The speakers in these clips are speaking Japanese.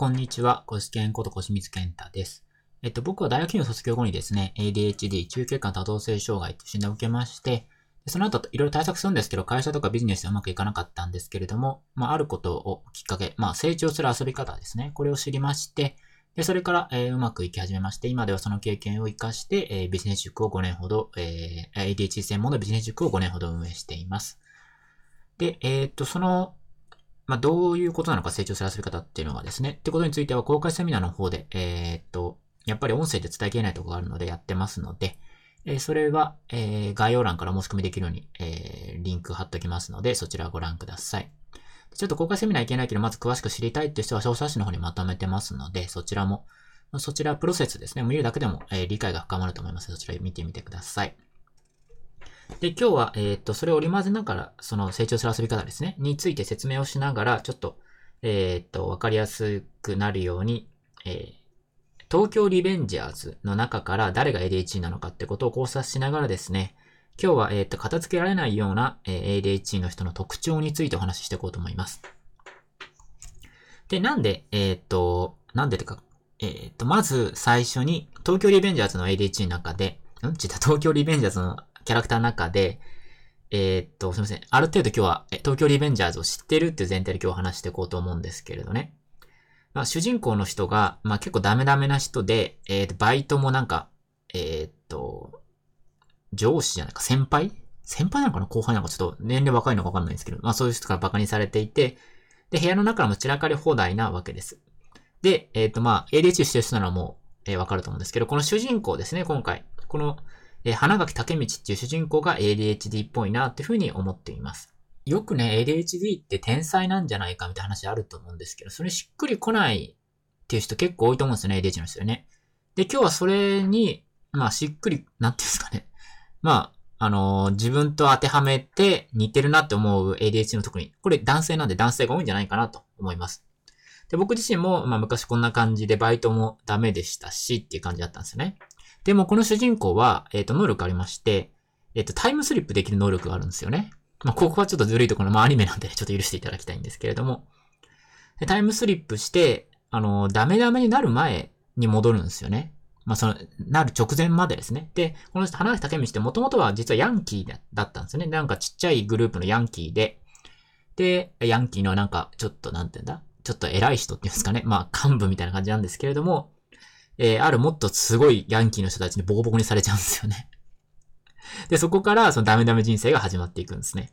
こんにちは。コシケンこと小清水健太です。えっと、僕は大学院を卒業後にですね、ADHD、中血管多動性障害という診断を受けまして、その後いろいろ対策するんですけど、会社とかビジネスでうまくいかなかったんですけれども、まあ、あることをきっかけ、まあ、成長する遊び方ですね。これを知りまして、で、それから、えーうまくいき始めまして、今ではその経験を活かして、えービジネス塾を5年ほど、えー ADHD 専門のビジネス塾を5年ほど運営しています。で、えーっと、その、まあ、どういうことなのか成長する遊び方っていうのがですね、ってことについては公開セミナーの方で、えーっと、やっぱり音声で伝えきれないところがあるのでやってますので、えーそれは、えー概要欄から申し込みできるように、えーリンク貼っときますので、そちらをご覧ください。ちょっと公開セミナーいけないけど、まず詳しく知りたいっていう人は詳細誌の方にまとめてますので、そちらも、そちらプロセスですね。見るだけでも、えー理解が深まると思いますので、そちら見てみてください。で、今日は、えーっと、それを織り交ぜながら、その成長する遊び方ですね、について説明をしながら、ちょっと、えーっと、わかりやすくなるように、えー東京リベンジャーズの中から誰が ADHD なのかってことを考察しながらですね、今日は、えっと、片付けられないような、え ADHD の人の特徴についてお話ししていこうと思います。で、なんで、えっと、なんでってか、えーっと、まず最初に、東京リベンジャーズの ADHD の中で、うん？ちょっと東京リベンジャーズのキャラクターの中で、えーっと、すみません。ある程度今日は、東京リベンジャーズを知ってるっていう前提で今日話していこうと思うんですけれどね。まあ、主人公の人が、まあ結構ダメダメな人で、えーと、バイトもなんか、えーっと、上司じゃないか、先輩？先輩なのかな？後輩なのかちょっと年齢若いのかわかんないんですけど、まあそういう人からバカにされていて、で、部屋の中も散らかり放題なわけです。で、えっとまあ、ADHD してる人ならもう、えわかると思うんですけど、この主人公ですね、今回。この、えー花垣武道っていう主人公が ADHD っぽいなっていうふうに思っています。よくね、ADHD って天才なんじゃないかみたいな話あると思うんですけど、それしっくりこないっていう人結構多いと思うんですよね、ADHD の人ね。で、今日はそれに、まあしっくり、なんていうんですかね。まあ、あのー自分と当てはめて似てるなって思う ADHD の特に、これ男性なんで男性が多いんじゃないかなと思います。で、僕自身も、まあ昔こんな感じでバイトもダメでしたしっていう感じだったんですよね。でもこの主人公は、えっ、と、能力ありまして、えっ、と、タイムスリップできる能力があるんですよね。まあ、ここはちょっとずるいところ、まあ、アニメなんで、ちょっと許していただきたいんですけれども。タイムスリップして、あの、ダメダメになる前に戻るんですよね。まあ、その、なる直前までですね。で、この人、花垣武道ってもともとは実はヤンキーだだったんですよね。なんかちっちゃいグループのヤンキーで、で、ヤンキーのなんか、ちょっと、なんて言うんだ？ちょっと偉い人っていうんですかね。まあ、幹部みたいな感じなんですけれども、えーあるもっとすごいヤンキーの人たちにボコボコにされちゃうんですよね。で、そこから、そのダメダメ人生が始まっていくんですね。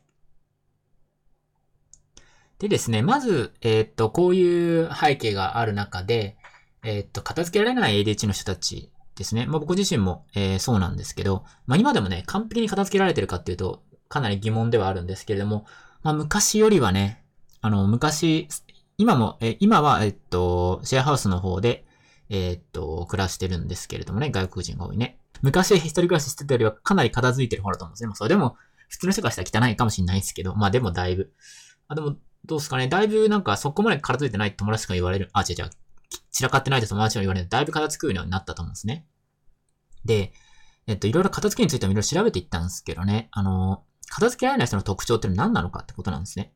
でですね、まず、えーっと、こういう背景がある中で、えーっと、片付けられない ADH の人たちですね。まあ僕自身も、えーそうなんですけど、まあ今でもね、完璧に片付けられてるかっていうと、かなり疑問ではあるんですけれども、まあ昔よりはね、あの、昔、今も、え今は、えっと、シェアハウスの方で、えーっと、暮らしてるんですけれどもね、外国人が多いね。昔一人暮らししてたよりはかなり片付いてる方だと思うんですね。まあそれでも、普通の人からしたら汚いかもしれないですけど、まあでもだいぶ。あ、でも、どうですかね。だいぶなんかそこまで片付いてない友達が言われる。あ、違う違う。散らかってないと友達が言われる。だいぶ片付くようになったと思うんですね。で、えっと、いろいろ片付けについてもいろいろ調べていったんですけどね。あの、片付けられない人の特徴って何なのかってことなんですね。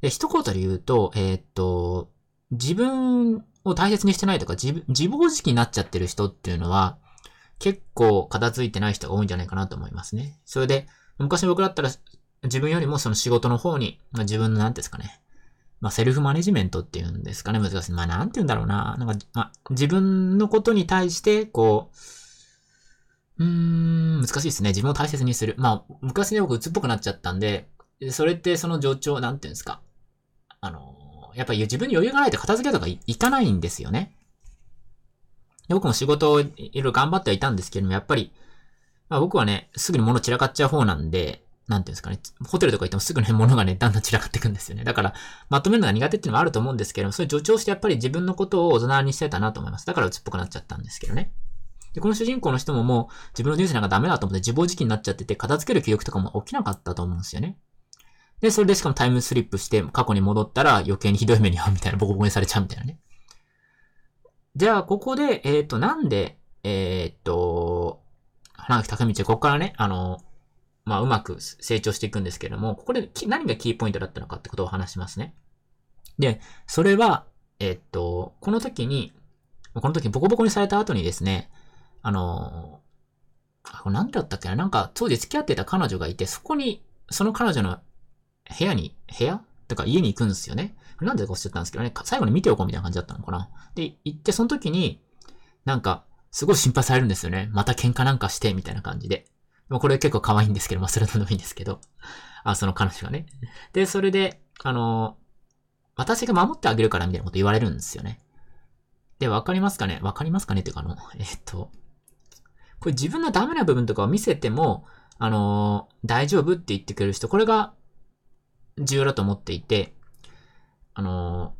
で、一言で言うと、えっと、自分を大切にしてないとか、自、自暴自棄になっちゃってる人っていうのは、結構片付いてない人が多いんじゃないかなと思いますね。それで、昔僕だったら、自分よりもその仕事の方に、まあ、自分のなんていうんですかね。まあ、セルフマネジメントっていうんですかね、難しい。まあ、なんて言うんだろうな。なんか、まあ、自分のことに対して、こう、うーん、難しいですね。自分を大切にする。まあ、昔ね、僕、鬱っぽくなっちゃったんで、それってその状況、なんていうんですか。あの、やっぱり自分に余裕がないと片付けとかいかないんですよね。僕も仕事をいろいろ頑張ってはいたんですけども、やっぱり、まあ僕はね、すぐに物散らかっちゃう方なんで、なんていうんですかね、ホテルとか行ってもすぐね、物がね、だんだん散らかっていくんですよね。だから、まとめるのが苦手っていうのもあると思うんですけども、それ助長してやっぱり自分のことを大人にしてたなと思います。だから鬱っぽくなっちゃったんですけどね。で、この主人公の人ももう自分の人生なんかダメだと思って自暴自棄になっちゃってて、片付ける記憶とかも起きなかったと思うんですよね。で、それでしかもタイムスリップして過去に戻ったら余計にひどい目に遭うみたいな、ボコボコにされちゃうみたいなね。じゃあ、ここで、えっ、と、なんで、えっ、と、花垣武道、ここからね、あの、まあ、うまく成長していくんですけれども、ここで何がキーポイントだったのかってことを話しますね。で、それは、えっと、この時に、この時ボコボコにされた後にですね、あの、あ、何だったっけななんか当時付き合ってた彼女がいて、そこに、その彼女の部屋に、部屋？とか家に行くんですよね。なんでこうしちゃったんですけどね、最後に見ておこうみたいな感じだったのかな。で、行って、その時に、なんか、すごい心配されるんですよね。また喧嘩なんかして、みたいな感じで。もうこれ結構可愛いんですけど、まあそれでもいいんですけど。あ、その彼女がね。で、それで、あの、私が守ってあげるからみたいなこと言われるんですよね。で、わかりますかね？わかりますかね？っていうかあの、えっと、これ自分のダメな部分とかを見せても、あの大丈夫って言ってくれる人、これが重要だと思っていて、あの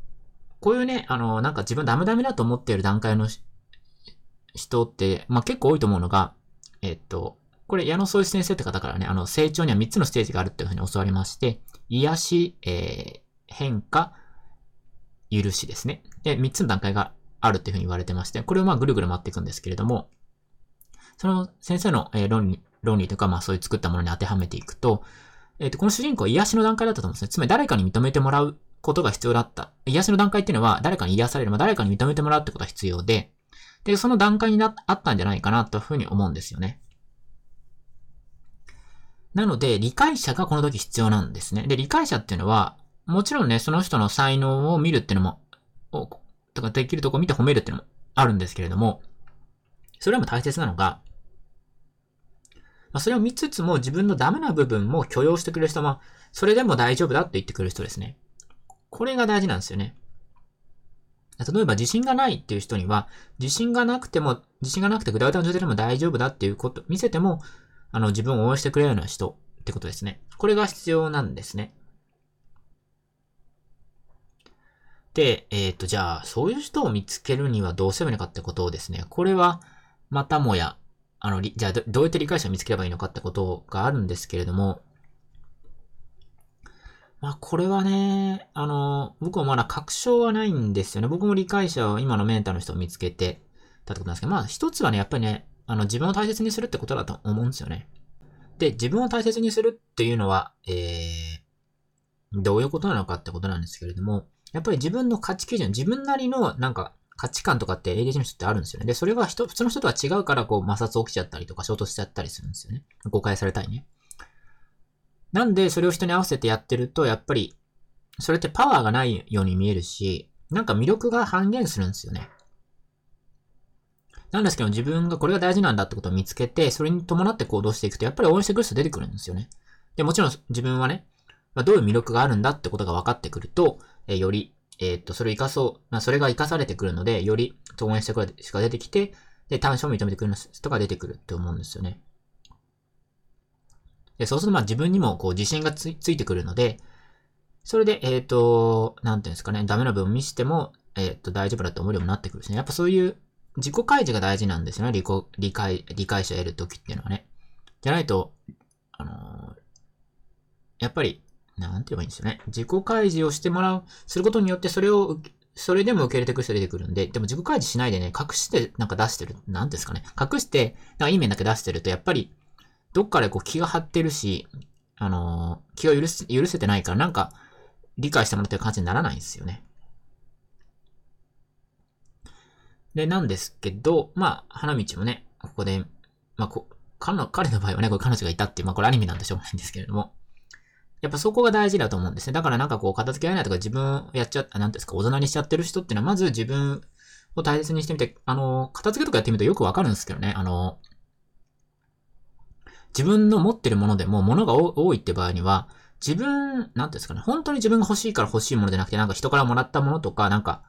こういうね、あのなんか自分ダメダメだと思っている段階の人って、まあ、結構多いと思うのが、えっと、これ矢野総一先生って方からね、あの、成長には3つのステージがあるっていうふうに教わりまして、癒し、えー、変化、許しですね。で、3つの段階があるっていうふうに言われてまして、これをまあぐるぐる回っていくんですけれども、その先生の、えー、論理、論理とか、まあそういう作ったものに当てはめていくと、えっ、ー、と、この主人公は癒しの段階だったと思うんですね。つまり誰かに認めてもらうことが必要だった。癒しの段階っていうのは、誰かに癒される、まあ、誰かに認めてもらうってことが必要で、で、その段階にな、あったんじゃないかなというふうに思うんですよね。なので、理解者がこの時必要なんですね。で、理解者っていうのは、もちろんね、その人の才能を見るっていうのも、とかできるとこ見て褒めるっていうのもあるんですけれども、それも大切なのが、まあ、それを見つつも自分のダメな部分も許容してくれる人は、それでも大丈夫だって言ってくれる人ですね。これが大事なんですよね。例えば自信がないっていう人には、自信がなくても、自信がなくてグダグダの状態でも大丈夫だっていうこと、見せても、あの、自分を応援してくれるような人ってことですね。これが必要なんですね。で、えっ、ー、と、じゃあ、そういう人を見つけるにはどうすればいいのかってことをですね、これは、またもや、あの、じゃあど、どうやって理解者を見つければいいのかってことがあるんですけれども、まあ、これはね、あの、僕はまだ確証はないんですよね。僕も理解者を今のメンターの人を見つけてたってことなんですけど、まあ、一つはね、やっぱりね、あの、自分を大切にするってことだと思うんですよね。で、自分を大切にするっていうのは、えー、どういうことなのかってことなんですけれども、やっぱり自分の価値基準、自分なりのなんか価値観とかって ADHD の人ってあるんですよね。で、それが人、普通の人とは違うからこう摩擦起きちゃったりとか衝突しちゃったりするんですよね。誤解されたりね。なんでそれを人に合わせてやってると、やっぱり、それってパワーがないように見えるし、なんか魅力が半減するんですよね。なんですけど自分がこれが大事なんだってことを見つけて、それに伴って行動していくと、やっぱり応援してくる人出てくるんですよね。で、もちろん自分はね、まあ、どういう魅力があるんだってことが分かってくると、え、より、えー、っと、それを活かそう、まあ、それが活かされてくるので、より応援してくる人が出てきて、で、短所を認めてくれる人が出てくるって思うんですよね。で、そうするとまあ自分にもこう自信がついてくるので、それで、えっ、と、なんていうんですかね、ダメな部分見せても、えっ、と、大丈夫だと思うようになってくるしね。やっぱそういう自己開示が大事なんですよね。理理解、理解者を得るときっていうのはね。じゃないと、あのー、やっぱり、なんて言えばいいんですよね。自己開示をしてもらう、することによってそれを、それでも受け入れてくる人出てくるんで、でも自己開示しないでね、隠してなんか出してる、なんですかね。隠して、なんかいい面だけ出してると、やっぱり、どっかでこう気が張ってるし、あのー、気を許せ、許せてないから、なんか、理解してもらってる感じにならないんですよね。で、なんですけど、まあ、花道もね、ここで、まあ、こ、彼の、彼の場合はね、これ彼女がいたっていう、まあ、これアニメなんでしょうがないんですけれども、やっぱそこが大事だと思うんですね。だからなんかこう、片付けられないとか自分をやっちゃった、なんですか、大人にしちゃってる人っていうのは、まず自分を大切にしてみて、あの、片付けとかやってみるとよくわかるんですけどね、あの、自分の持ってるものでも物が多いって場合には、自分、なんですかね、本当に自分が欲しいから欲しいものじゃなくて、なんか人からもらったものとか、なんか、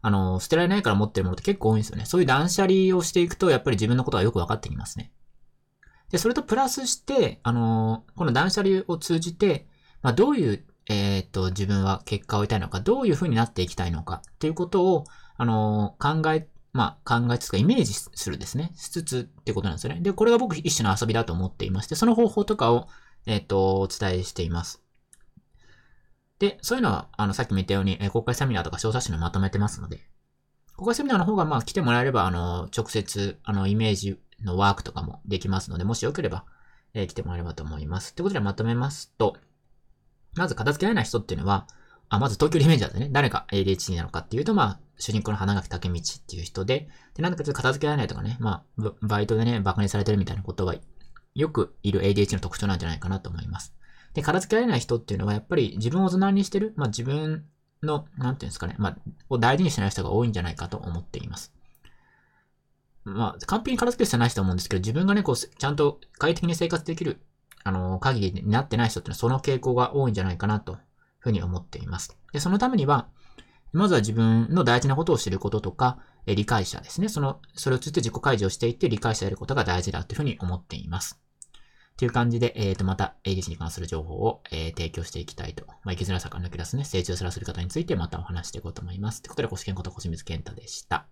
あの、捨てられないから持ってるものって結構多いんですよね。そういう断捨離をしていくと、やっぱり自分のことがよく分かってきますね。で、それとプラスして、あの、この断捨離を通じて、まあ、どういう、えっ、と、自分は結果を得たいのか、どういう風になっていきたいのか、っていうことを、あの、考えまあ、考えつつかイメージするですね。しつつってことなんですよね。で、これが僕一種の遊びだと思っていまして、その方法とかを、えっ、と、お伝えしています。で、そういうのは、あの、さっきも言ったように、えー、公開セミナーとか小冊子にまとめてますので、公開セミナーの方が、まあ、来てもらえれば、あの、直接、あの、イメージのワークとかもできますので、もしよければ、えー、来てもらえればと思います。ということでまとめますと、まず片付けられない人っていうのは、あ、まず東京リベンジャーズね、誰が ADHD なのかっていうと、まあ、主人公の花垣武道っていう人で、で、なんだかちょっと片付けられないとかね、まあ、バイトでね、馬鹿にされてるみたいなことは、よくいる ADHD の特徴なんじゃないかなと思います。で、片付けられない人っていうのは、やっぱり自分を大人にしてる、まあ自分の、なんていうんですかね、まあ、を大事にしてない人が多いんじゃないかと思っています。まあ、完璧に片付けしてない人は思うんですけど、自分がね、こう、ちゃんと快適に生活できる、あの、限りになってない人ってのはその傾向が多いんじゃないかなというふうに思っています。で、そのためには、まずは自分の大事なことを知ることとか、え理解者ですね。その、それを通じて自己開示をしていって理解者であることが大事だというふうに思っています。という感じで、えっ、ー、と、また ADC に関する情報を、えー、提供していきたいと。まあ、生きづらさから抜け出すね、成長すらする方についてまたお話していこうと思います。ということで、ご試験こと小清水健太でした。